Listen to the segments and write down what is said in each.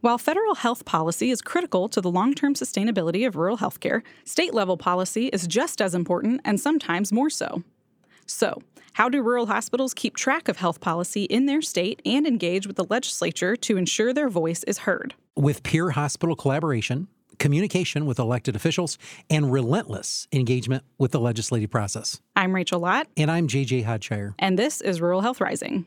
While federal health policy is critical to the long term sustainability of rural healthcare, state level policy is just as important and sometimes more so. So, how do rural hospitals keep track of health policy in their state and engage with the legislature to ensure their voice is heard? With peer hospital collaboration, communication with elected officials, and relentless engagement with the legislative process. I'm Rachel Lott. And I'm JJ Hodshire. And this is Rural Health Rising.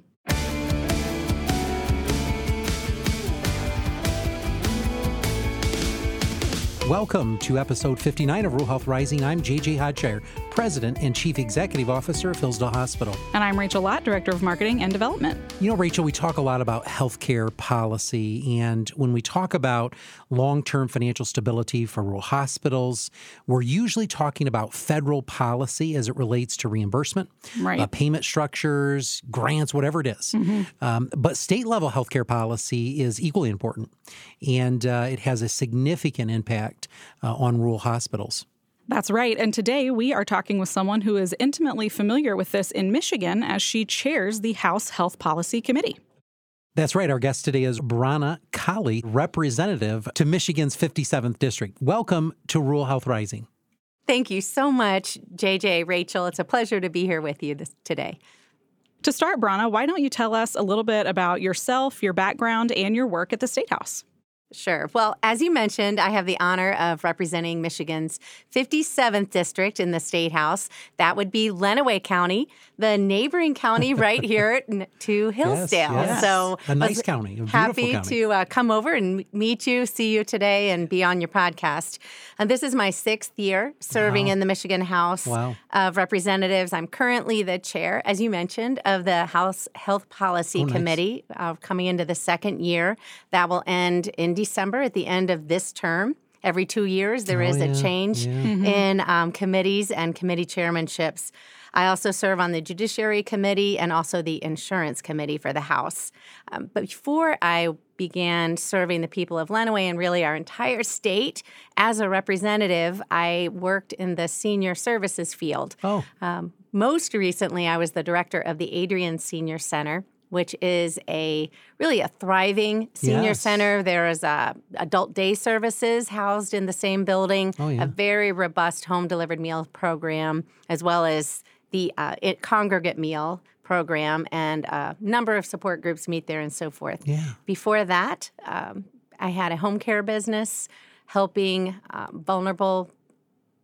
Welcome to episode 59 of Rural Health Rising. I'm JJ Hodshire, President and Chief Executive Officer of Hillsdale Hospital. And I'm Rachel Lott, Director of Marketing and Development. You know, Rachel, we talk a lot about healthcare policy. And when we talk about long term financial stability for rural hospitals, we're usually talking about federal policy as it relates to reimbursement, right. uh, payment structures, grants, whatever it is. Mm-hmm. Um, but state level healthcare policy is equally important. And uh, it has a significant impact uh, on rural hospitals. That's right. And today we are talking with someone who is intimately familiar with this in Michigan as she chairs the House Health Policy Committee. That's right. Our guest today is Bronna Kahle, representative to Michigan's 57th district. Welcome to Rural Health Rising. Thank you so much, JJ, Rachel. It's a pleasure to be here with you this, today. To start, Brana, why don't you tell us a little bit about yourself, your background, and your work at the State House? Sure. Well, as you mentioned, I have the honor of representing Michigan's 57th district in the State House. That would be Lenawee County, the neighboring county right here to Hillsdale. Yes, yes. So, a nice county. A happy county. to uh, come over and meet you, see you today, and be on your podcast. And this is my sixth year serving wow. in the Michigan House wow. of Representatives. I'm currently the chair, as you mentioned, of the House Health Policy oh, Committee, nice. uh, coming into the second year. That will end in December at the end of this term. Every two years, there oh, is yeah, a change yeah. mm-hmm. in um, committees and committee chairmanships. I also serve on the Judiciary Committee and also the Insurance Committee for the House. Um, but before I began serving the people of Lenawee and really our entire state as a representative, I worked in the senior services field. Oh. Um, most recently, I was the director of the Adrian Senior Center which is a really a thriving senior yes. center. There is a adult day services housed in the same building, oh, yeah. a very robust home delivered meal program, as well as the uh, it, congregate meal program, and a number of support groups meet there and so forth. Yeah. Before that, um, I had a home care business helping uh, vulnerable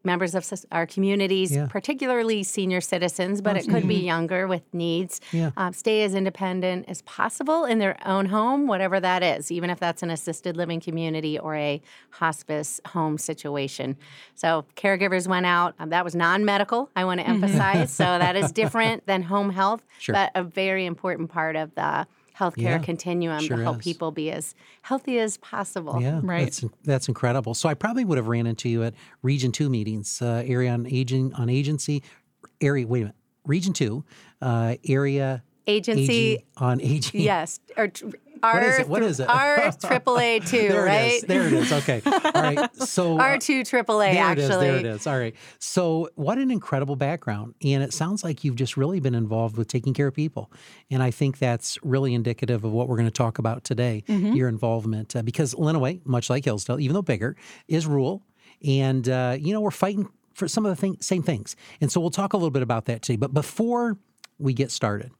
members of our communities, yeah. particularly senior citizens, but it could be younger with needs, yeah. uh, stay as independent as possible in their own home, whatever that is, even if that's an assisted living community or a hospice home situation. So caregivers went out. Um, that was non medical, I want to mm-hmm. emphasize. so that is different than home health, sure. but a very important part of the healthcare yeah, continuum sure to help is. people be as healthy as possible. Yeah, right. That's, that's incredible. So I probably would have ran into you at Region Two meetings, uh, area on aging on agency, area. Wait a minute, Region Two, uh, area agency aging, on aging. Yes, or R, what is it? What is it? R triple A two, there right? It is. There it is. Okay. All right. So R two triple A there actually. It is, there it is. All right. So what an incredible background, and it sounds like you've just really been involved with taking care of people, and I think that's really indicative of what we're going to talk about today. Mm-hmm. Your involvement, uh, because Lenawee, much like Hillsdale, even though bigger, is rural, and uh, you know we're fighting for some of the thing, same things, and so we'll talk a little bit about that today. But before we get started,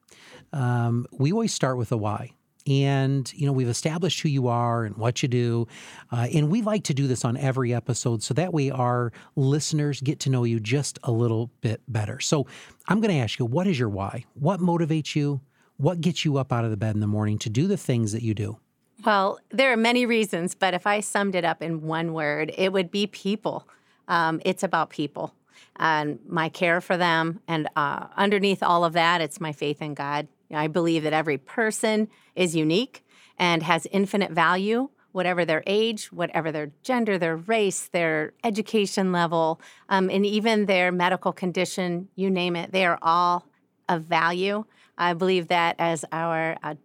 um, we always start with the why and you know we've established who you are and what you do uh, and we like to do this on every episode so that way our listeners get to know you just a little bit better. So i'm going to ask you what is your why? What motivates you? What gets you up out of the bed in the morning to do the things that you do? Well there are many reasons but if i summed it up in one word it would be people. Um, it's about people and my care for them and uh, underneath all of that it's my faith in god I believe that every person is unique and has infinite value, whatever their age, whatever their gender, their race, their education level, um, and even their medical condition, you name it, they are all of value. I believe that as our uh,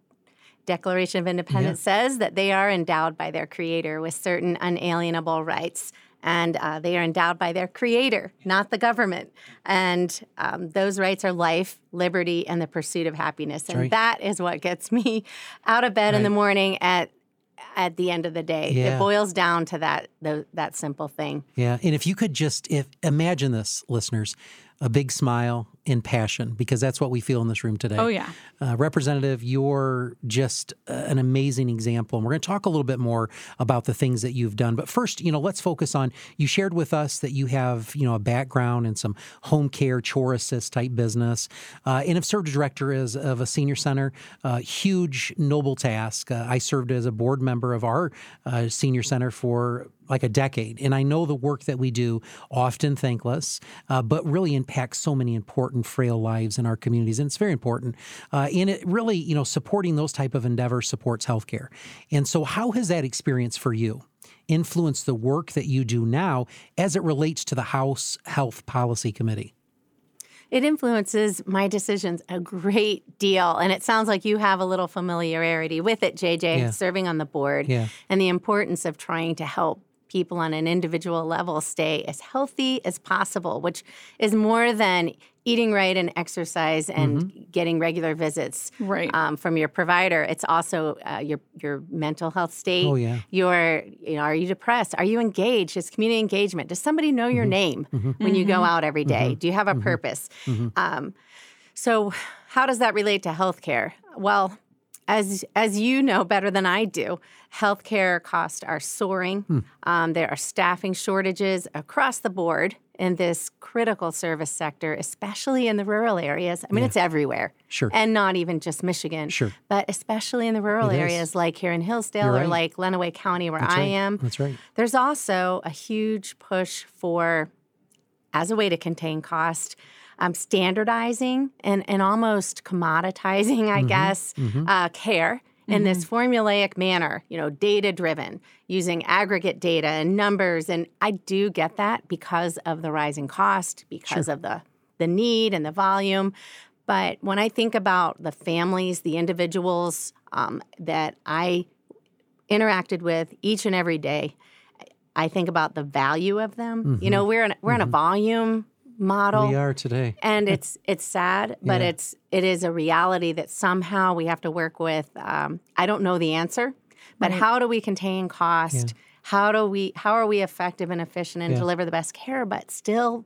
Declaration of Independence yeah. says, that they are endowed by their Creator with certain unalienable rights and uh, they are endowed by their creator, not the government. And um, those rights are life, liberty, and the pursuit of happiness. And right. that is what gets me out of bed right. in the morning at at the end of the day. Yeah. It boils down to that the, that simple thing. Yeah, and if you could just if imagine this, listeners, a big smile and passion because that's what we feel in this room today. Oh, yeah. Uh, Representative, you're just uh, an amazing example. And we're going to talk a little bit more about the things that you've done. But first, you know, let's focus on you shared with us that you have, you know, a background in some home care, chore assist type business, uh, and have served as director as, of a senior center. Uh, huge, noble task. Uh, I served as a board member of our uh, senior center for like a decade. And I know the work that we do, often thankless, uh, but really impacts so many important, frail lives in our communities. And it's very important. Uh, and it really, you know, supporting those type of endeavors supports healthcare. And so, how has that experience for you influenced the work that you do now as it relates to the House Health Policy Committee? It influences my decisions a great deal. And it sounds like you have a little familiarity with it, JJ, Yeah. serving on the board Yeah. and the importance of trying to help people on an individual level stay as healthy as possible, which is more than eating right and exercise and mm-hmm. getting regular visits Right. um, from your provider. It's also uh, your your mental health state. Oh, yeah. Your you know, are you depressed? Are you engaged? Is community engagement? Does somebody know your mm-hmm. name mm-hmm. when you go out every day? Do you have a purpose? Um, so, how does that relate to healthcare? Well, as as you know better than I do, healthcare costs are soaring. Um, there are staffing shortages across the board in this critical service sector, especially in the rural areas. I mean, it's everywhere. Sure. And not even just Michigan. Sure. But especially in the rural It is. areas like here in Hillsdale You're or right. like Lenawee County where That's I right. am. That's right. There's also a huge push for, as a way to contain cost, um, standardizing and, and almost commoditizing, I guess, Uh, care in this formulaic manner, you know, data driven, using aggregate data and numbers. And I do get that because of the rising cost, because of the, the need and the volume. But when I think about the families, the individuals um, that I interacted with each and every day, I think about the value of them. You know, we're in we're in a volume model, We are today. and it's it's sad, but Yeah. it's it is a reality that somehow we have to work with. Um, I don't know the answer, but how do we contain cost? How do we how are we effective and efficient and Yeah. deliver the best care, but still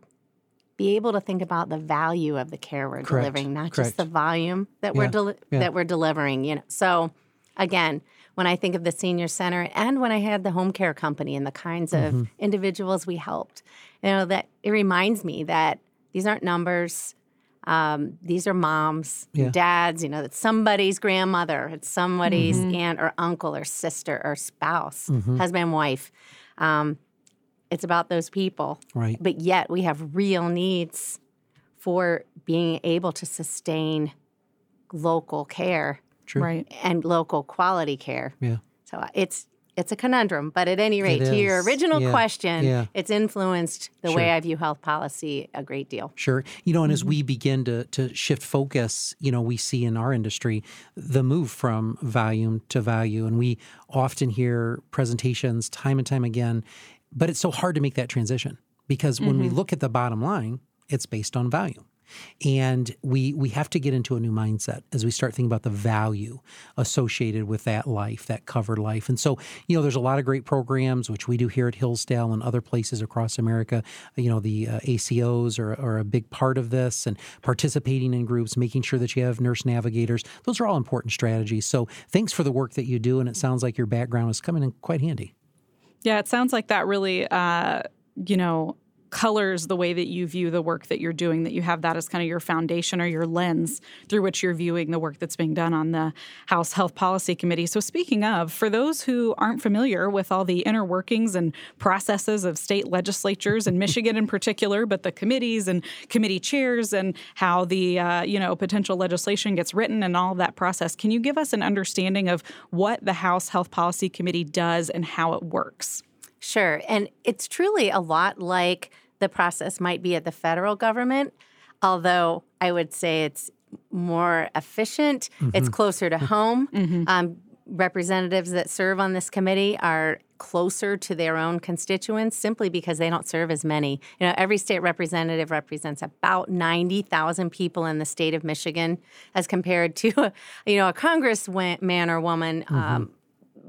be able to think about the value of the care we're Correct. delivering, not Correct. just the volume that Yeah. we're deli- Yeah. that we're delivering. You know, so again, when I think of the senior center and when I had the home care company and the kinds of Mm-hmm. individuals we helped, you know, that it reminds me that these aren't numbers. Um, these are moms, Yeah. dads. You know, it's somebody's grandmother, it's somebody's Mm-hmm. aunt or uncle or sister or spouse, husband, wife. Um, it's about those people Right. but yet we have real needs for being able to sustain local care True. Right. and local quality care. Yeah. So uh, it's it's a conundrum, but at any rate, to your original Yeah. question, Yeah. it's influenced the way I view health policy a great deal. Sure. You know, and Mm-hmm. as we begin to to shift focus, you know, we see in our industry the move from volume to value. And we often hear presentations time and time again, but it's so hard to make that transition because when Mm-hmm. we look at the bottom line, it's based on value. And we we have to get into a new mindset as we start thinking about the value associated with that life, that covered life. And so, you know, there's a lot of great programs which we do here at Hillsdale and other places across America. You know, the uh, ACOs are, are a big part of this, and participating in groups, making sure that you have nurse navigators. Those are all important strategies. So, thanks for the work that you do, and it sounds like your background is coming in quite handy. Yeah, it sounds like that really, uh, you know, colors the way that you view the work that you're doing, that you have that as kind of your foundation or your lens through which you're viewing the work that's being done on the House Health Policy Committee. So, speaking of, for those who aren't familiar with all the inner workings and processes of state legislatures in Michigan in particular, but the committees and committee chairs and how the, uh, you know, potential legislation gets written and all that process, can you give us an understanding of what the House Health Policy Committee does and how it works? Sure. And it's truly a lot like the process might be at the federal government, although I would say it's more efficient, it's closer to home. Um, representatives that serve on this committee are closer to their own constituents simply because they don't serve as many. You know, every state representative represents about 90,000 people in the state of Michigan as compared to, you know, a congressman or woman um,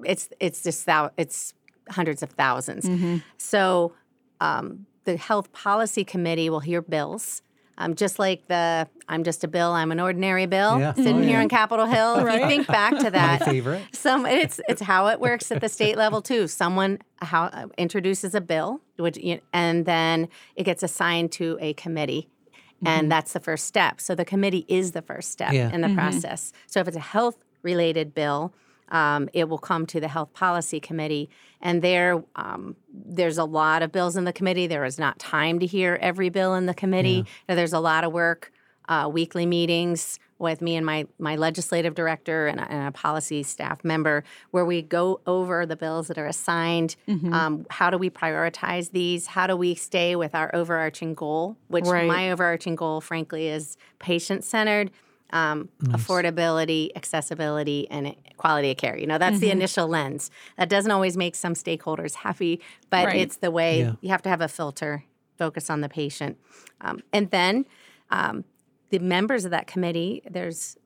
it's it's just that it's hundreds of 1000s So um, the health policy committee will hear bills. Um, just like the I'm just a bill, I'm an ordinary bill Yeah. sitting Oh, here yeah. in Capitol Hill. If you think back to My that, favorite. some it's it's how it works at the state level too. Someone how uh, introduces a bill, which you- and then it gets assigned to a committee, and that's the first step. So the committee is the first step Yeah. in the process. So if it's a health related bill, um, it will come to the health policy committee, and there um, there's a lot of bills in the committee. There is not time to hear every bill in the committee. Now, There's a lot of work, uh, weekly meetings with me and my my legislative director and a, and a policy staff member, where we go over the bills that are assigned. Um, how do we prioritize these? How do we stay with our overarching goal? Which Right. my overarching goal, frankly, is patient centered. Um, affordability, accessibility, and quality of care. You know, that's the initial lens. That doesn't always make some stakeholders happy, but Right. it's the way Yeah. you have to have a filter, focus on the patient. Um, and then um, the members of that committee, there's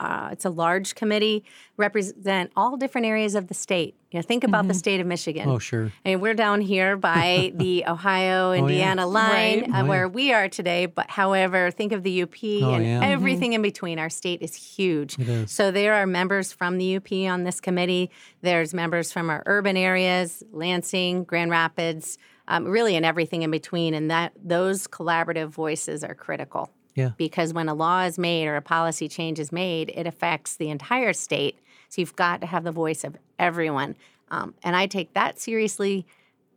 uh, it's a large committee, represent all different areas of the state. You know, think about the state of Michigan. Oh, sure. I mean, we're down here by the Ohio Indiana line Right. uh, Oh, where yeah. we are today. But however, think of the UP Oh, and yeah. everything in between. Our state is huge. It is. So there are members from the UP on this committee. There's members from our urban areas, Lansing, Grand Rapids, um, really, and everything in between. And that those collaborative voices are critical Yeah. because when a law is made or a policy change is made, it affects the entire state. So you've got to have the voice of everyone. Um, and I take that seriously,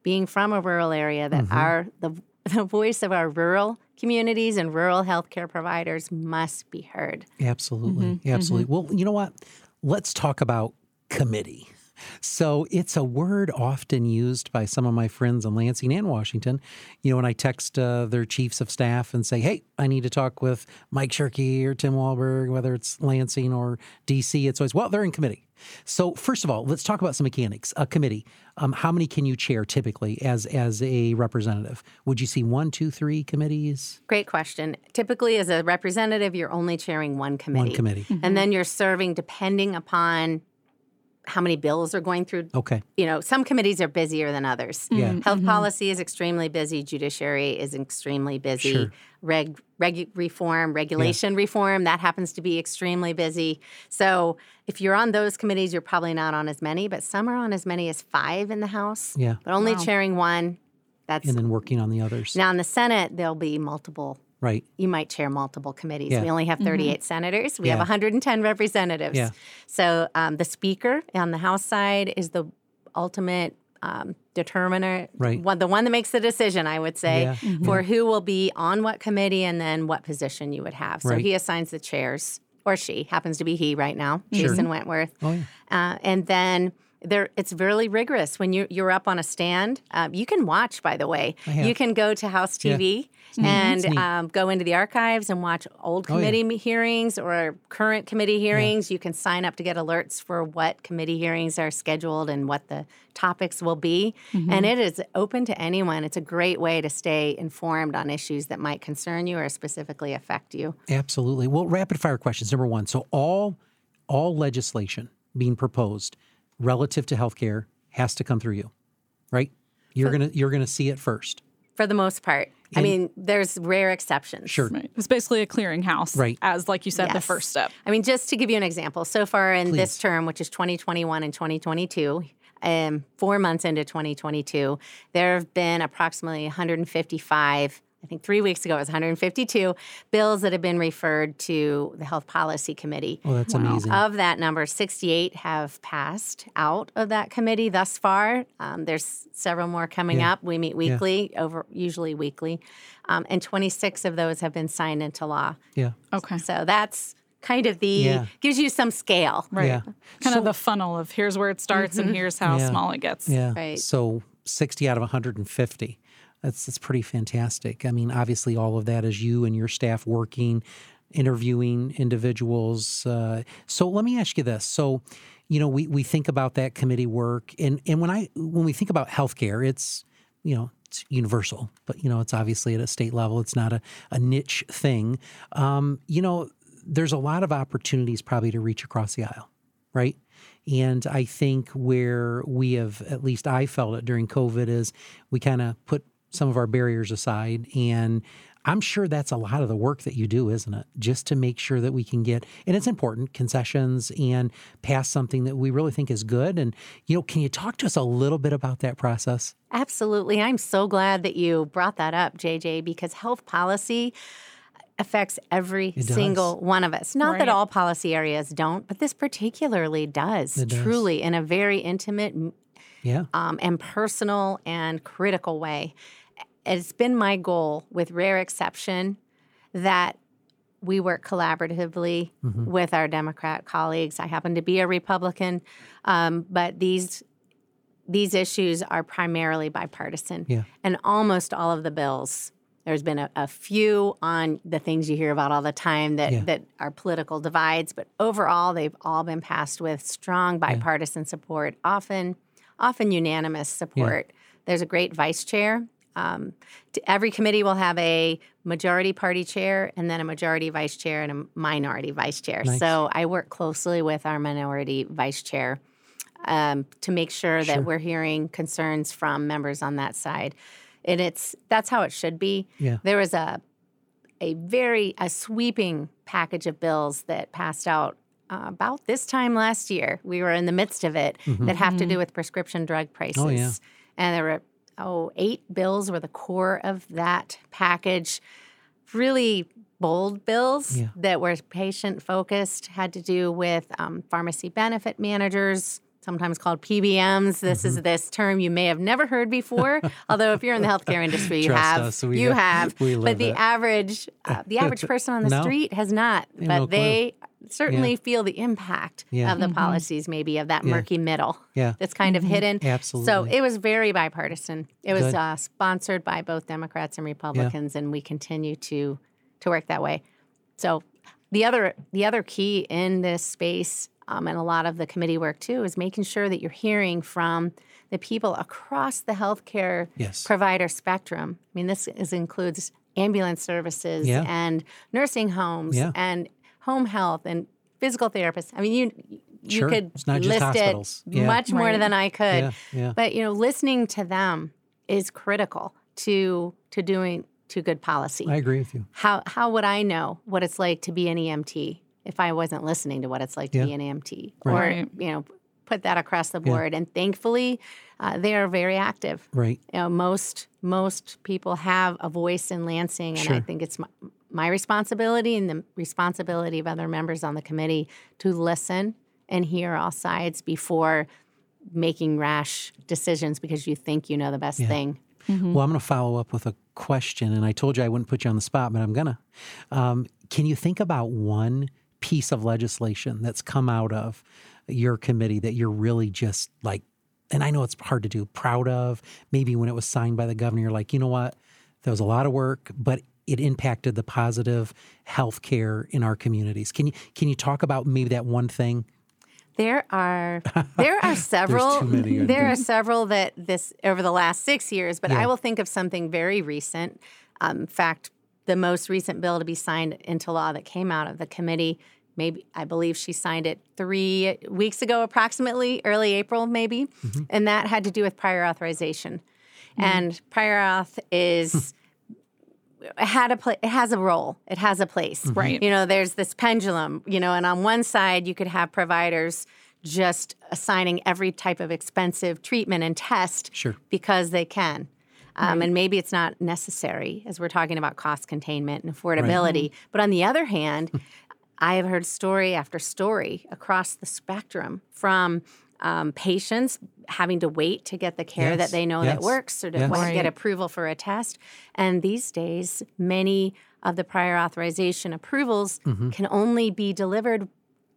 being from a rural area, that mm-hmm. our the, the voice of our rural communities and rural healthcare providers must be heard. Absolutely. Mm-hmm. Absolutely. Mm-hmm. Well, you know what? Let's talk about committee. So it's a word often used by some of my friends in Lansing and Washington. You know, when I text uh, their chiefs of staff and say, hey, I need to talk with Mike Shirkey or Tim Walberg, whether it's Lansing or DC, it's always, well, they're in committee. So first of all, let's talk about some mechanics. A committee. Um, how many can you chair typically as as a representative? Would you see one, two, three committees? Great question. Typically, as a representative, you're only chairing one committee. One committee. And then you're serving depending upon how many bills are going through Okay. you know, some committees are busier than others. Yeah. Mm-hmm. Health mm-hmm. policy is extremely busy. Judiciary is extremely busy. Sure. Reg, reg reform, regulation reform, that happens to be extremely busy. So if you're on those committees, you're probably not on as many, but some are on as many as five in the House. Yeah. But only Wow. chairing one. That's And then working on the others. now in the Senate, there'll be multiple. Right. You might chair multiple committees. Yeah. We only have 38 senators. We have 110 representatives. Yeah. So um, the speaker on the House side is the ultimate um, determiner, Right. one, the one that makes the decision, I would say, Yeah. for who will be on what committee and then what position you would have. So Right. he assigns the chairs, or she happens to be he right now, Sure. Jason Wentworth. Oh, yeah. Uh, and then there, it's really rigorous when you you're up on a stand. Um, you can watch, by the way. You can go to House TV and um, go into the archives and watch old Oh, yeah. committee hearings or current committee hearings. You can sign up to get alerts for what committee hearings are scheduled and what the topics will be. And it is open to anyone. It's a great way to stay informed on issues that might concern you or specifically affect you. Absolutely. Well, rapid fire questions. Number one. So all all legislation being proposed relative to healthcare has to come through you, right? You're gonna you're gonna see it first. For the most part, I And- mean, there's rare exceptions. Sure. Right. It's basically a clearinghouse, Right. as like you said, the first step. I mean, just to give you an example, so far in this term, which is 2021 and 2022, um, four months into 2022, there have been approximately 155. I think three weeks ago it was 152 bills that have been referred to the Health Policy Committee. Oh, that's amazing. Of that number, 68 have passed out of that committee thus far. Um, there's several more coming Yeah. up. We meet weekly, over usually weekly, um, and 26 of those have been signed into law. yeah. Okay. So that's kind of the Yeah. gives you some scale. Right. Yeah. Kind So- of the funnel of here's where it starts and here's how Yeah. small it gets. Yeah. Right. So 60 out of 150. That's that's pretty fantastic. I mean, obviously all of that is you and your staff working, interviewing individuals. Uh, so let me ask you this. So, you know, we, we think about that committee work and, and when I when we think about healthcare, it's you know, it's universal, but you know, it's obviously at a state level. It's not a, a niche thing. Um, you know, there's a lot of opportunities probably to reach across the aisle, right? And I think where we have, at least I felt it during COVID, is we kind of put some of our barriers aside. And I'm sure that's a lot of the work that you do, isn't it? Just to make sure that we can get, and it's important, concessions and pass something that we really think is good. And, you know, can you talk to us a little bit about that process? Absolutely. I'm so glad that you brought that up, JJ, because health policy affects every single one of us. Not Right. that all policy areas don't, but this particularly does, does. truly, in a very intimate Yeah. um, and personal and critical way. It's been my goal, with rare exception, that we work collaboratively Mm-hmm. with our Democrat colleagues. I happen to be a Republican, um, but these these issues are primarily bipartisan, Yeah. and almost all of the bills. There's been a, a few on the things you hear about all the time that, Yeah. that are political divides, but overall, they've all been passed with strong bipartisan support, often often unanimous support. There's a great vice chair. Um, t- every committee will have a majority party chair and then a majority vice chair and a minority vice chair. Nice. So I work closely with our minority vice chair um, to make sure that we're hearing concerns from members on that side. And it's that's how it should be. Yeah. There was a a very a sweeping package of bills that passed out uh, about this time last year. We were in the midst of it that have to do with prescription drug prices. Mm-hmm. Oh, yeah. And there were oh eight bills were the core of that package. Really bold bills Yeah. that were patient focused, had to do with um, pharmacy benefit managers, sometimes called PBMs. This is Mm-hmm. this term you may have never heard before. Although if you're in the healthcare industry, you Trust have. us, you have. but the it. average, uh, the average person on the No. street has not. But no they certainly feel the impact Yeah. of the policies, maybe of that Yeah. murky middle Yeah. that's kind of hidden. Absolutely. So it was very bipartisan. It was uh, sponsored by both Democrats and Republicans, and we continue to to work that way. So the other the other key in this space um, and a lot of the committee work too is making sure that you're hearing from the people across the healthcare Yes. provider spectrum. I mean, this is, includes ambulance services Yeah. and nursing homes Yeah. and home health and physical therapists. I mean, you you Sure. could It's not just list hospitals. it Yeah. much more Right. than I could. Yeah. Yeah. But you know, listening to them is critical to to doing to good policy. I agree with you. How how would I know what it's like to be an EMT if I wasn't listening to what it's like to be an EMT? Right. Or you know, put that across the board. And thankfully, uh, they are very active. Right. You know, most most people have a voice in Lansing, and I think it's my, my responsibility and the responsibility of other members on the committee to listen and hear all sides before making rash decisions because you think you know the best thing. Well, I'm going to follow up with a question, and I told you I wouldn't put you on the spot, but I'm going to. Um, can you think about one piece of legislation that's come out of your committee that you're really just like, and I know it's hard to do, proud of? Maybe when it was signed by the governor, you're like, you know what? There was a lot of work, but it impacted the positive health care in our communities. Can you can you talk about maybe that one thing? There are there are several many, I there are several that this over the last six years, but Yeah. I will think of something very recent. Um, in fact, the most recent bill to be signed into law that came out of the committee, maybe I believe she signed it three weeks ago, approximately early April, maybe, Mm-hmm. and that had to do with prior authorization. And prior auth is it had a pla- it has a role. It has a place. Right. you know there's this pendulum you know and on one side you could have providers just assigning every type of expensive treatment and test Sure. because they can. Um, and maybe it's not necessary as we're talking about cost containment and affordability. But on the other hand i have heard story after story across the spectrum from um, patients having to wait to get the care Yes, that they know that works or to yes. wa- get approval for a test. And these days, many of the prior authorization approvals Mm-hmm. can only be delivered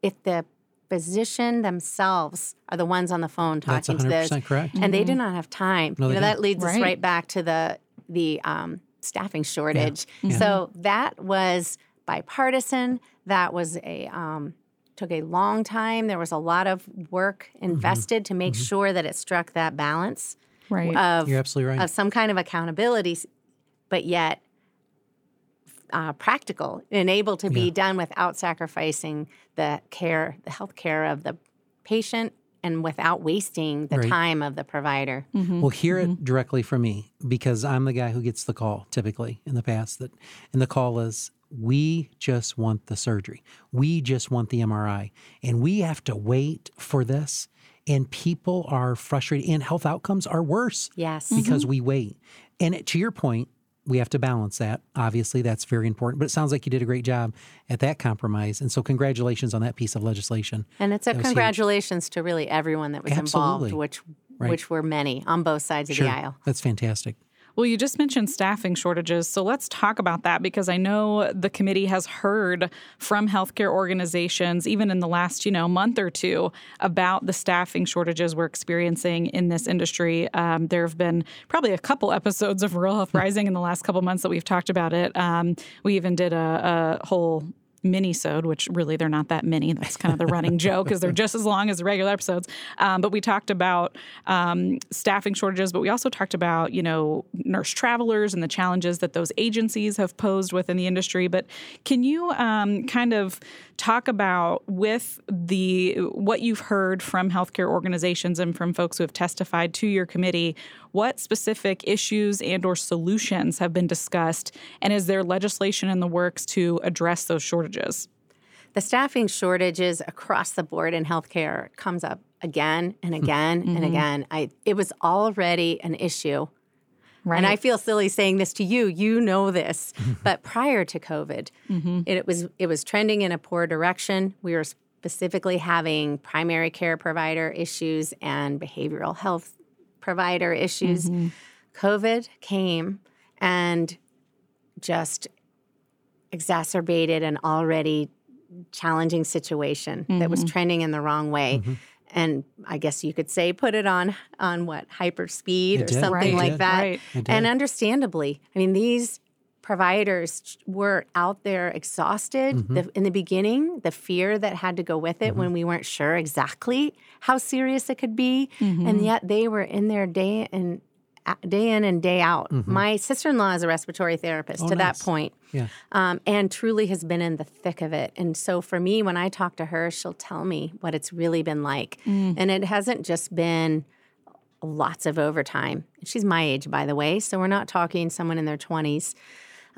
if the physician themselves are the ones on the phone talking to those. 100% correct. And they do not have time. No, you know, that leads us Right. right back to the the um, staffing shortage. So that was bipartisan. That was a um, took a long time. There was a lot of work Mm-hmm. invested to make sure that it struck that balance Right. of You're absolutely right. of some kind of accountability, but yet uh, practical and able to be Yeah. done without sacrificing the care, the health care of the patient and without wasting the Right. time of the provider. Well, hear Mm-hmm. it directly from me because I'm the guy who gets the call typically in the past. That and the call is, we just want the surgery, we just want the MRI, and we have to wait for this. And people are frustrated, and health outcomes are worse Yes. because mm-hmm. we wait. And to your point, we have to balance that. Obviously, that's very important. But it sounds like you did a great job at that compromise. And so, congratulations on that piece of legislation. And it's a was huge. congratulations to really everyone that was Absolutely. involved, which Right. which were many on both sides of Sure, the aisle. that's fantastic. Well, you just mentioned staffing shortages. So let's talk about that because I know the committee has heard from healthcare organizations, even in the last, you know, month or two, about the staffing shortages we're experiencing in this industry. Um, there have been probably a couple episodes of Rural Health Rising in the last couple months that we've talked about it. Um, we even did a, a whole mini-sode, which really they're not that many. That's kind of the running joke because they're just as long as the regular episodes. Um, but we talked about um, staffing shortages, but we also talked about, you know, nurse travelers and the challenges that those agencies have posed within the industry. But can you um, kind of talk about with the what you've heard from healthcare organizations and from folks who have testified to your committee, what specific issues and or solutions have been discussed and is there legislation in the works to address those shortages? The staffing shortages across the board in healthcare comes up again and hmm. again and mm-hmm. again. I it was already an issue. Right. And I feel silly saying this to you. You know this. but prior to COVID, mm-hmm. it was it was trending in a poor direction. We were specifically having primary care provider issues and behavioral health provider issues. Mm-hmm. COVID came and just exacerbated an already challenging situation that was mm-hmm. trending in the wrong way. And I guess you could say put it on on what hyper speed or something It like that. Right. And understandably, I mean these providers were out there exhausted Mm-hmm. the, in the beginning the fear that had to go with it when we weren't sure exactly how serious it could be Mm-hmm. and yet they were in there day in day in and day out my sister-in-law is a respiratory therapist Mm-hmm. Oh, to nice. that point Yeah. um, and truly has been in the thick of it. And so for me, when I talk to her, she'll tell me what it's really been like. And it hasn't just been lots of overtime. She's my age, by the way, so we're not talking someone in their 20s.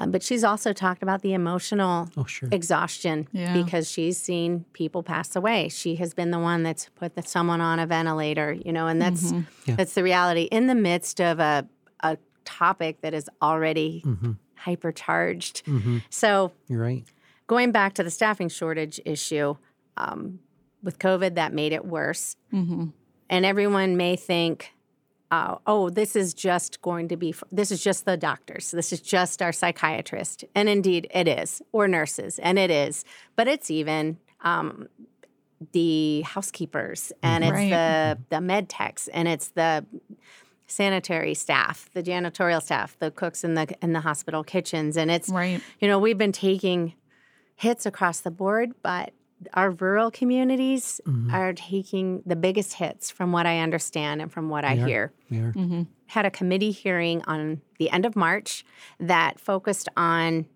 Um, but she's also talked about the emotional Oh, sure. exhaustion Yeah. because she's seen people pass away. She has been the one that's put the, someone on a ventilator, you know, and that's Yeah. that's the reality in the midst of a a topic that is already hypercharged. So You're right. going back to the staffing shortage issue, um, with COVID, that made it worse. And everyone may think, uh, oh, this is just going to be, this is just the doctors. This is just our psychiatrist. And indeed, it is, or nurses, and it is. But it's even um, the housekeepers, and it's Right. the, the med techs, and it's the sanitary staff, the janitorial staff, the cooks in the in the hospital kitchens, and it's Right. you know, we've been taking hits across the board, but our rural communities mm-hmm. are taking the biggest hits from what I understand and from what I are. hear. We are. Mm-hmm. Had a committee hearing on the end of March that focused on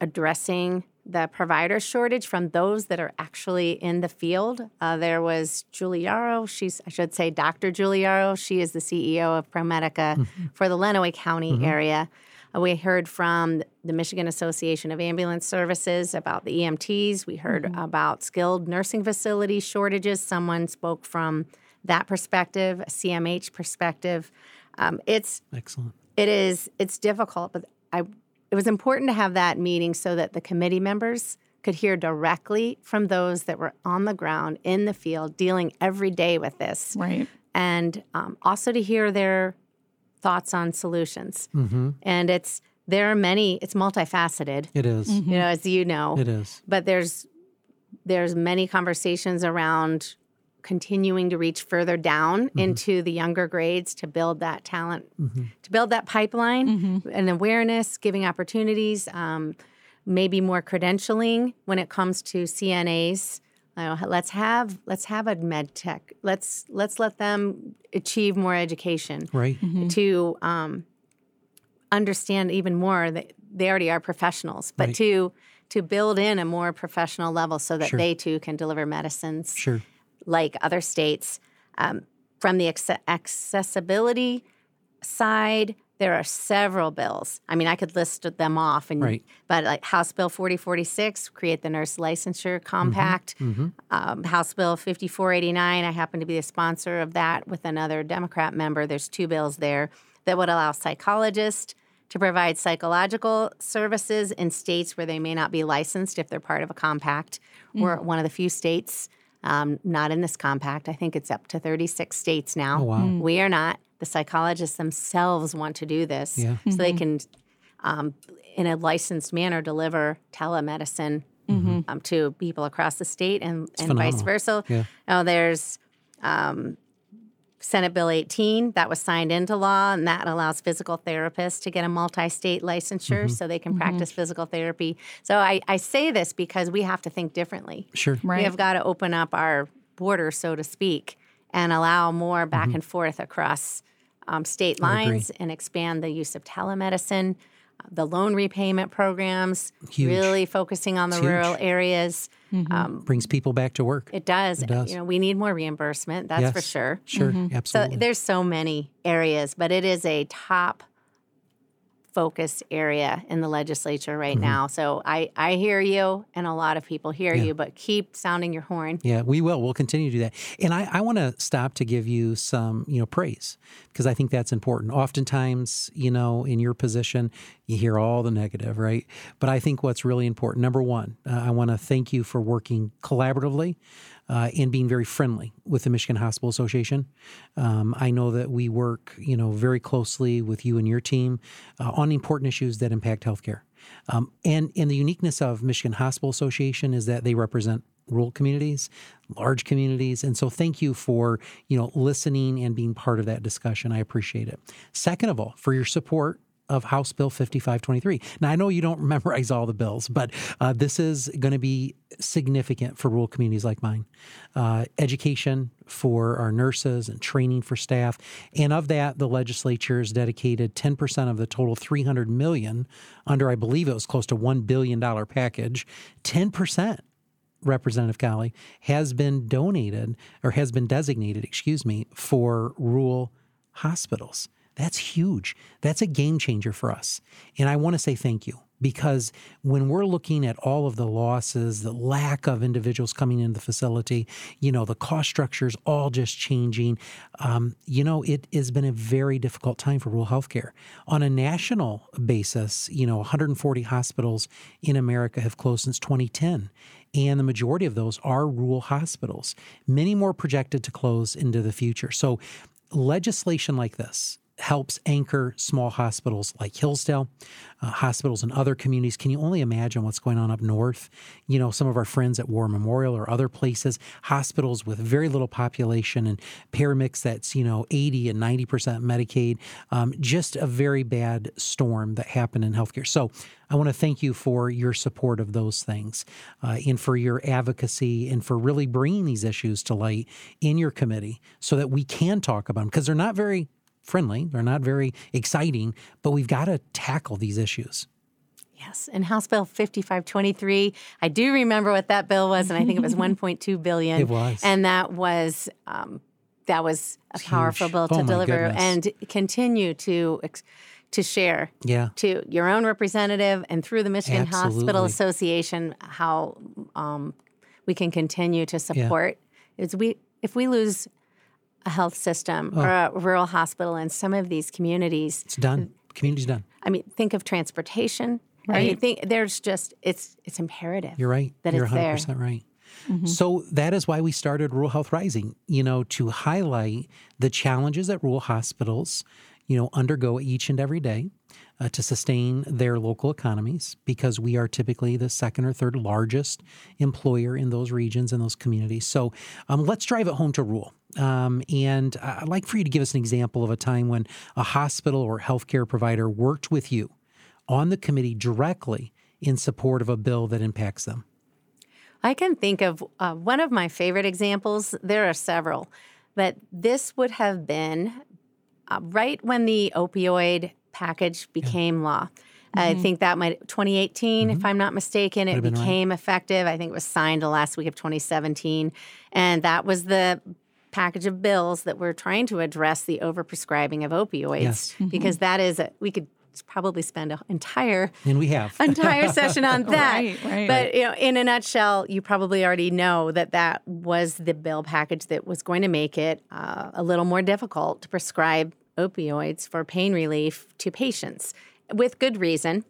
addressing the provider shortage from those that are actually in the field. Uh, there was Julie Yaroch. She's, I should say, Dr. Julie Yaroch. She is the CEO of ProMedica mm-hmm. for the Lenawee County area. Uh, we heard from the Michigan Association of Ambulance Services about the EMTs. We heard about skilled nursing facility shortages. Someone spoke from that perspective, a CMH perspective. Um, it's Excellent. it is it's difficult, but I it was important to have that meeting so that the committee members could hear directly from those that were on the ground in the field dealing every day with this, Right. and um, also to hear their thoughts on solutions. Mm-hmm. And it's there are many. It's multifaceted, It is. you know, as you know It is. but there's there's many conversations around continuing to reach further down into the younger grades to build that talent to build that pipeline and awareness giving opportunities um, maybe more credentialing when it comes to cnas Uh, let's have let's have a med tech let's let's let them achieve more education Right. to um, understand even more that they already are professionals, but Right. to to build in a more professional level so that Sure. they too can deliver medicines Sure. like other states. Um, from the acce- accessibility side, there are several bills. I mean, I could list them off, and Right. but like House Bill 4046, create the nurse licensure compact. Um, House Bill 5489, I happen to be the sponsor of that with another Democrat member. There's two bills there that would allow psychologists to provide psychological services in states where they may not be licensed if they're part of a compact. We're one of the few states um, not in this compact. I think it's up to 36 states now. Oh, wow. We are not. The psychologists themselves want to do this Yeah. so they can, um, in a licensed manner, deliver telemedicine um, to people across the state and, and vice versa. Yeah. Oh, there's um, Senate Bill 18 that was signed into law, and that allows physical therapists to get a multi state licensure so they can practice physical therapy. So I, I say this because we have to think differently. Sure. Right. We have got to open up our border, so to speak, and allow more back Mm-hmm. and forth across um, state lines and expand the use of telemedicine, uh, the loan repayment programs, Huge. really focusing on the Huge. rural areas. Brings people back to work. It does. does. You know, we need more reimbursement. That's for Yes. sure. Sure. So Absolutely. there's so many areas, but it is a top focus area in the legislature right Mm-hmm. now. So I, I hear you and a lot of people hear you, but keep sounding your horn. Yeah, we will. We'll continue to do that. And I, I want to stop to give you some, you know, praise because I think that's important. Oftentimes, you know, in your position, you hear all the negative, right? But I think what's really important, number one, uh, I want to thank you for working collaboratively uh, and being very friendly with the Michigan Hospital Association. Um, I know that we work, you know, very closely with you and your team uh, on important issues that impact healthcare. Um, and and the uniqueness of Michigan Hospital Association is that they represent rural communities, large communities, and so thank you for you know listening and being part of that discussion. I appreciate it. Second of all, for your support of House Bill 5523. Now, I know you don't memorize all the bills, but uh, this is going to be significant for rural communities like mine. Uh, education for our nurses and training for staff. And of that, the legislature has dedicated 10% of the total 300 million under, I believe it was close to $1 billion package. 10%. Representative Kahle, has been donated or has been designated, excuse me, for rural hospitals. That's huge. That's a game changer for us. And I want to say thank you because when we're looking at all of the losses, the lack of individuals coming into the facility, you know, the cost structures all just changing, um, you know, it has been a very difficult time for rural healthcare. On a national basis, you know, 140 hospitals in America have closed since 2010 and the majority of those are rural hospitals. Many more projected to close into the future. So, legislation like this helps anchor small hospitals like Hillsdale, uh, hospitals in other communities. Can you only imagine what's going on up north? You know, some of our friends at War Memorial or other places, hospitals with very little population and payer mix that's, you know, 80 and 90% Medicaid. Um, just a very bad storm that happened in healthcare. So I want to thank you for your support of those things uh, and for your advocacy and for really bringing these issues to light in your committee so that we can talk about them because they're not very friendly, they're not very exciting, but we've got to tackle these issues. Yes, and House Bill 5523, I do remember what that bill was, and I think it was 1.2 billion. It was. and that was um, that was a powerful huge. bill Oh, to my deliver goodness. and continue to to share Yeah. to your own representative and through the Michigan Hospital Association how um, we can continue to support. Is we if we lose a health system or Oh. a rural hospital in some of these communities, It's done. Community's done. I mean, think of transportation. I mean, think there's just it's it's imperative. You're right. That You're it's there. 100% right. So that is why we started Rural Health Rising, you know, to highlight the challenges that rural hospitals, you know, undergo each and every day uh, to sustain their local economies because we are typically the second or third largest employer in those regions and those communities. So um, let's drive it home to rural. Um, and I'd like for you to give us an example of a time when a hospital or healthcare provider worked with you on the committee directly in support of a bill that impacts them. I can think of uh, one of my favorite examples. There are several, but this would have been uh, right when the opioid package became law. I think that might 2018, if I'm not mistaken, it Mm-hmm. right. became effective. I think it was signed the last week of 2017, and that was the package of bills that we're trying to address the overprescribing of opioids Yes. because that is a, we could probably spend an entire And we have. entire session on that. Right, right. But you know, in a nutshell, you probably already know that that was the bill package that was going to make it uh, a little more difficult to prescribe opioids for pain relief to patients, with good reason.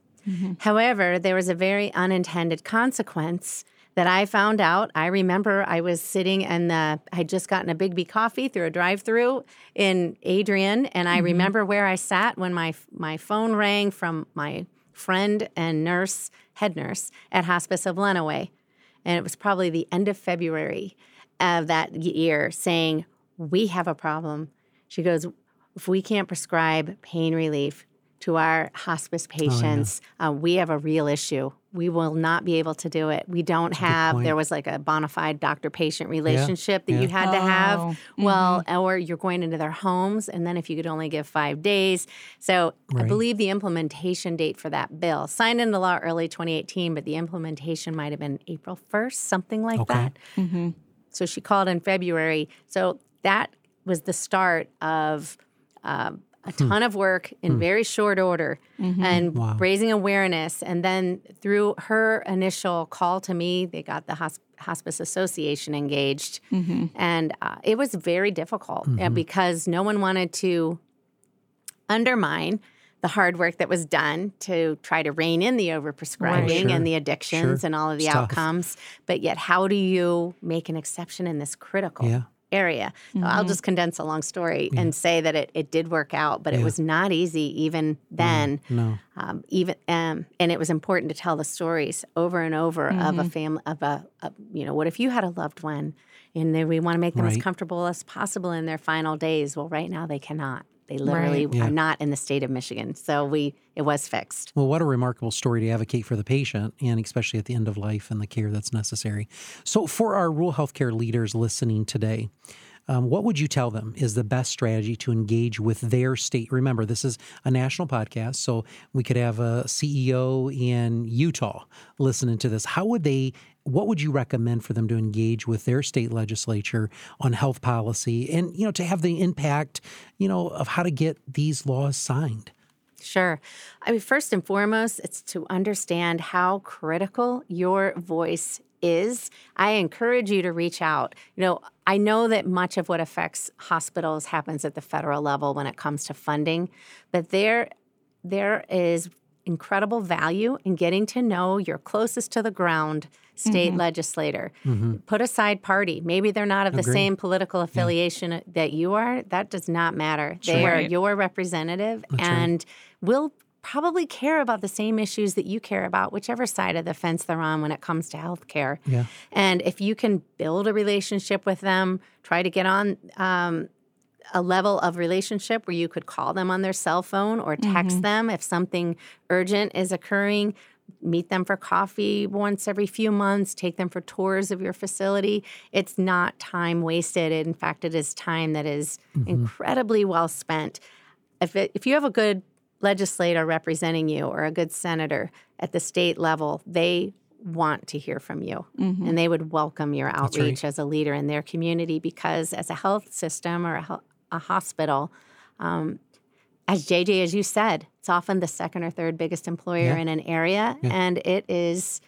However, there was a very unintended consequence that I found out. I remember I was sitting and the, I'd just gotten a Biggby coffee through a drive-through in Adrian, and I remember where I sat when my my phone rang from my friend and nurse, head nurse at Hospice of Lenawee, and it was probably the end of February of that year, saying we have a problem. She goes, if we can't prescribe pain relief to our hospice patients, uh, we have a real issue. We will not be able to do it. We don't have, there was like a bona fide doctor patient relationship that yeah. you had to Oh, have. Well, or you're going into their homes, and then if you could only give five days. So I believe the implementation date for that bill signed into law early 2018, but the implementation might have been April 1st, something like Okay. that. So she called in February. So that was the start of um, a ton of work in very short order and Wow. raising awareness. And then through her initial call to me, they got the hosp- Hospice Association engaged. And uh, it was very difficult uh, because no one wanted to undermine the hard work that was done to try to rein in the overprescribing Sure. and the addictions Sure. and all of the It's tough. outcomes. But yet, how do you make an exception in this critical Yeah. Area? So I'll just condense a long story and say that it, it did work out, but it was not easy even then. No. Um, even um, and it was important to tell the stories over and over of a family of a, a you know what if you had a loved one and then we want to make them as comfortable as possible in their final days. Well, right now they cannot. They literally Right. Yeah. are not in the state of Michigan. So we it was fixed. Well, what a remarkable story to advocate for the patient and especially at the end of life and the care that's necessary. So, for our rural healthcare leaders listening today, um, what would you tell them is the best strategy to engage with their state? Remember, this is a national podcast, so we could have a CEO in Utah listening to this. How would they? What would you recommend for them to engage with their state legislature on health policy, and you know, to have the impact, you know, of how to get these laws signed? Sure. I mean, first and foremost, it's to understand how critical your voice is. I encourage you to reach out. You know, I know that much of what affects hospitals happens at the federal level when it comes to funding, but there there is incredible value in getting to know your closest to the ground state mm-hmm. legislator. Mm-hmm. Put aside party. Maybe they're not of the Agree. same political affiliation that you are. That does not matter. They are your representative and will probably care about the same issues that you care about, whichever side of the fence they're on when it comes to healthcare. Yeah. And if you can build a relationship with them, try to get on um, a level of relationship where you could call them on their cell phone or text mm-hmm. them if something urgent is occurring. Meet them for coffee once every few months, take them for tours of your facility. It's not time wasted. In fact, it is time that is incredibly well spent. If, it, if you have a good legislator representing you or a good senator at the state level, they want to hear from you and they would welcome your outreach as a leader in their community because as a health system or a, a hospital um, as jj as you said it's often the second or third biggest employer Yeah. in an area and it is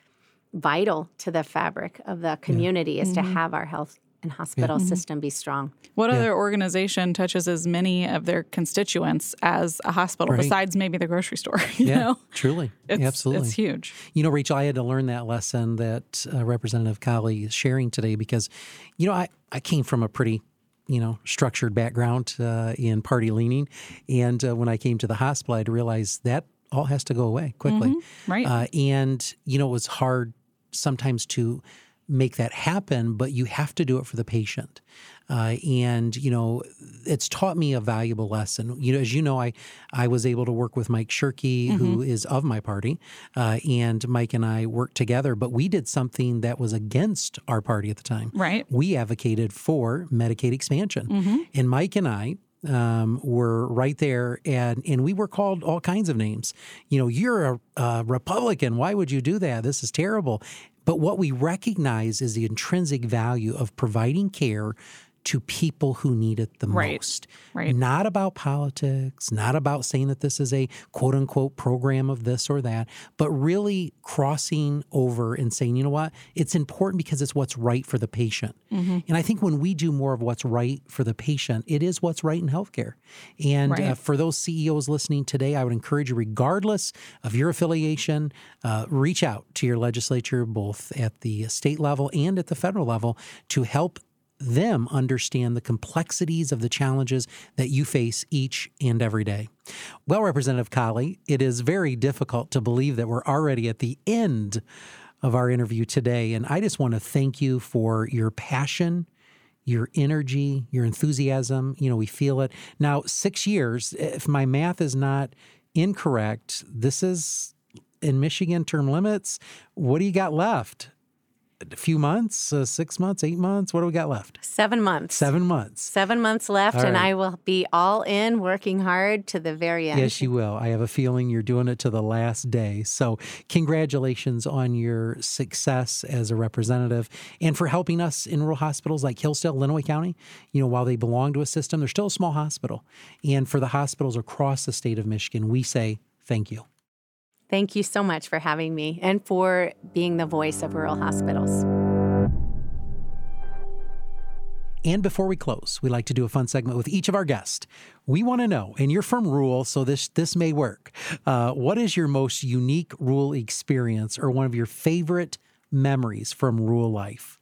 vital to the fabric of the community is to have our health and hospital system be strong What other organization touches as many of their constituents as a hospital, Right. besides maybe the grocery store? You Yeah, know, truly. it's, Absolutely. it's huge. You know, Rachel, I had to learn that lesson that uh, Representative Kahle is sharing today because, you know, I, I came from a pretty, you know, structured background uh, in party leaning. And uh, when I came to the hospital, I had to realize that all has to go away quickly. Right. Uh, and, you know, it was hard sometimes to make that happen, but you have to do it for the patient. Uh, and you know, it's taught me a valuable lesson. You know, as you know, I I was able to work with Mike Shirkey, who is of my party, uh, and Mike and I worked together. But we did something that was against our party at the time. Right. We advocated for Medicaid expansion, and Mike and I um, were right there, and and we were called all kinds of names. You know, you're a, a Republican. Why would you do that? This is terrible. But what we recognize is the intrinsic value of providing care to people who need it the Right. most. Right. Not about politics, not about saying that this is a quote unquote program of this or that, but really crossing over and saying, you know what, it's important because it's what's right for the patient. Mm-hmm. And I think when we do more of what's right for the patient, it is what's right in healthcare. And uh, for those CEOs listening today, I would encourage you, regardless of your affiliation, uh, reach out to your legislature, both at the state level and at the federal level, to help them understand the complexities of the challenges that you face each and every day. Well, Representative Kahle, it is very difficult to believe that we're already at the end of our interview today. And I just want to thank you for your passion, your energy, your enthusiasm. You know, we feel it. Now, six years, if my math is not incorrect, this is in Michigan term limits. What do you got left? A few months, uh, six months, eight months? What do we got left? Seven months. Seven months. Seven months left, All and. I will be all in, working hard to the very end. Yes, you will. I have a feeling you're doing it to the last day. So, congratulations on your success as a representative and for helping us in rural hospitals like Hillsdale, Lenawee County. You know, while they belong to a system, they're still a small hospital. And for the hospitals across the state of Michigan, we say thank you. Thank you so much for having me and for being the voice of rural hospitals. And before we close, we like to do a fun segment with each of our guests. We want to know, and you're from rural, so this this may work. Uh, what is your most unique rural experience, or one of your favorite memories from rural life?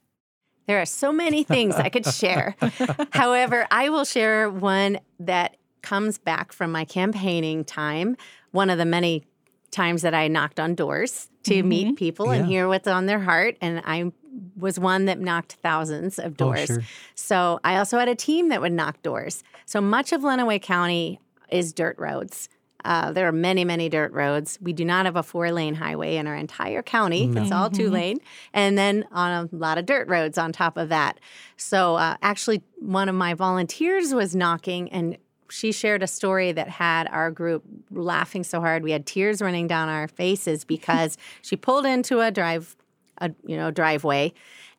There are so many things I could share. However, I will share one that comes back from my campaigning time, one of the many times that I knocked on doors to meet people and hear what's on their heart. And I was one that knocked thousands of Oh, doors. sure. So I also had a team that would knock doors. So much of Lenawee County is dirt roads. Uh, there are many, many dirt roads. We do not have a four lane highway in our entire county. It's all two lane. And then on a lot of dirt roads on top of that. So uh, actually, one of my volunteers was knocking and she shared a story that had our group laughing so hard we had tears running down our faces because she pulled into a drive a you know driveway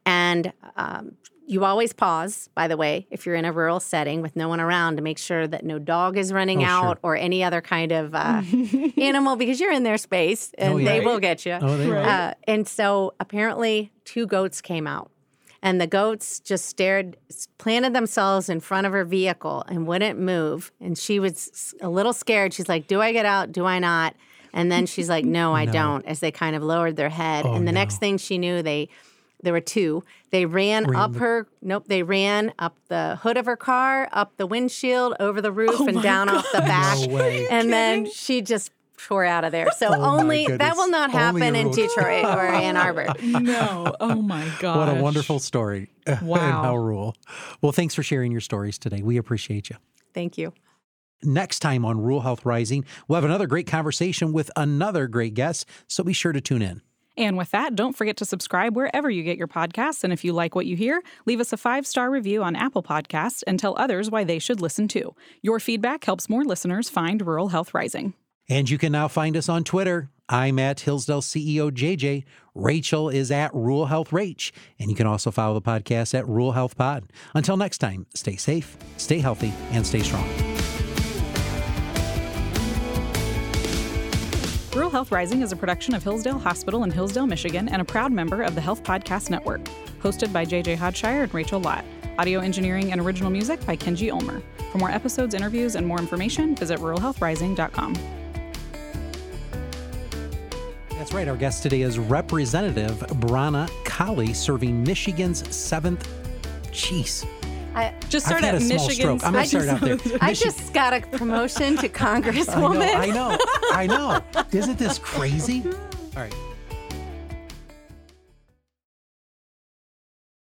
and um, you always pause by the way if you're in a rural setting with no one around to make sure that no dog is running Oh, sure. out or any other kind of uh, animal because you're in their space and Oh, yeah. they will get you Oh, they uh, and so apparently two goats came out and the goats just stared planted themselves in front of her vehicle and wouldn't move. And she was a little scared. She's like do i get out? Do i not? And then she's like no i don't as they kind of lowered their head. Oh, and the no. next thing she knew they there were two. They ran, up her nope they ran up the hood of her car up the windshield over the roof Oh and my down off the back. No way. and then she just tore out of there so Oh, only that will not Only happen in detroit or ann arbor No. Oh my gosh. What a wonderful story. and Wow. how rural. Well, thanks for sharing your stories today. We appreciate you. thank you Next time on Rural Health Rising, we'll have another great conversation with another great guest, so be sure to tune in. And with that, don't forget to subscribe wherever you get your podcasts. And if you like what you hear, leave us a five star review on Apple Podcasts and tell others why they should listen too. Your feedback helps more listeners find Rural Health Rising. And you can now find us on Twitter. I'm at Hillsdale CEO JJ. Rachel is at Rural Health Rach. And you can also follow the podcast at Rural Health Pod. Until next time, stay safe, stay healthy, and stay strong. Rural Health Rising is a production of Hillsdale Hospital in Hillsdale, Michigan, and a proud member of the Health Podcast Network. Hosted by JJ Hodshire and Rachel Lott. Audio engineering and original music by Kenji Ulmer. For more episodes, interviews, and more information, visit ruralhealthrising.com. That's right. Our guest today is Representative Bronna Kahle, serving Michigan's 7th. Jeez. I, Just I've had at a small Michigan. stroke. I'm going to start out there. I Michi- just got a promotion to I know, congresswoman. I know, I know. Isn't this crazy? All right.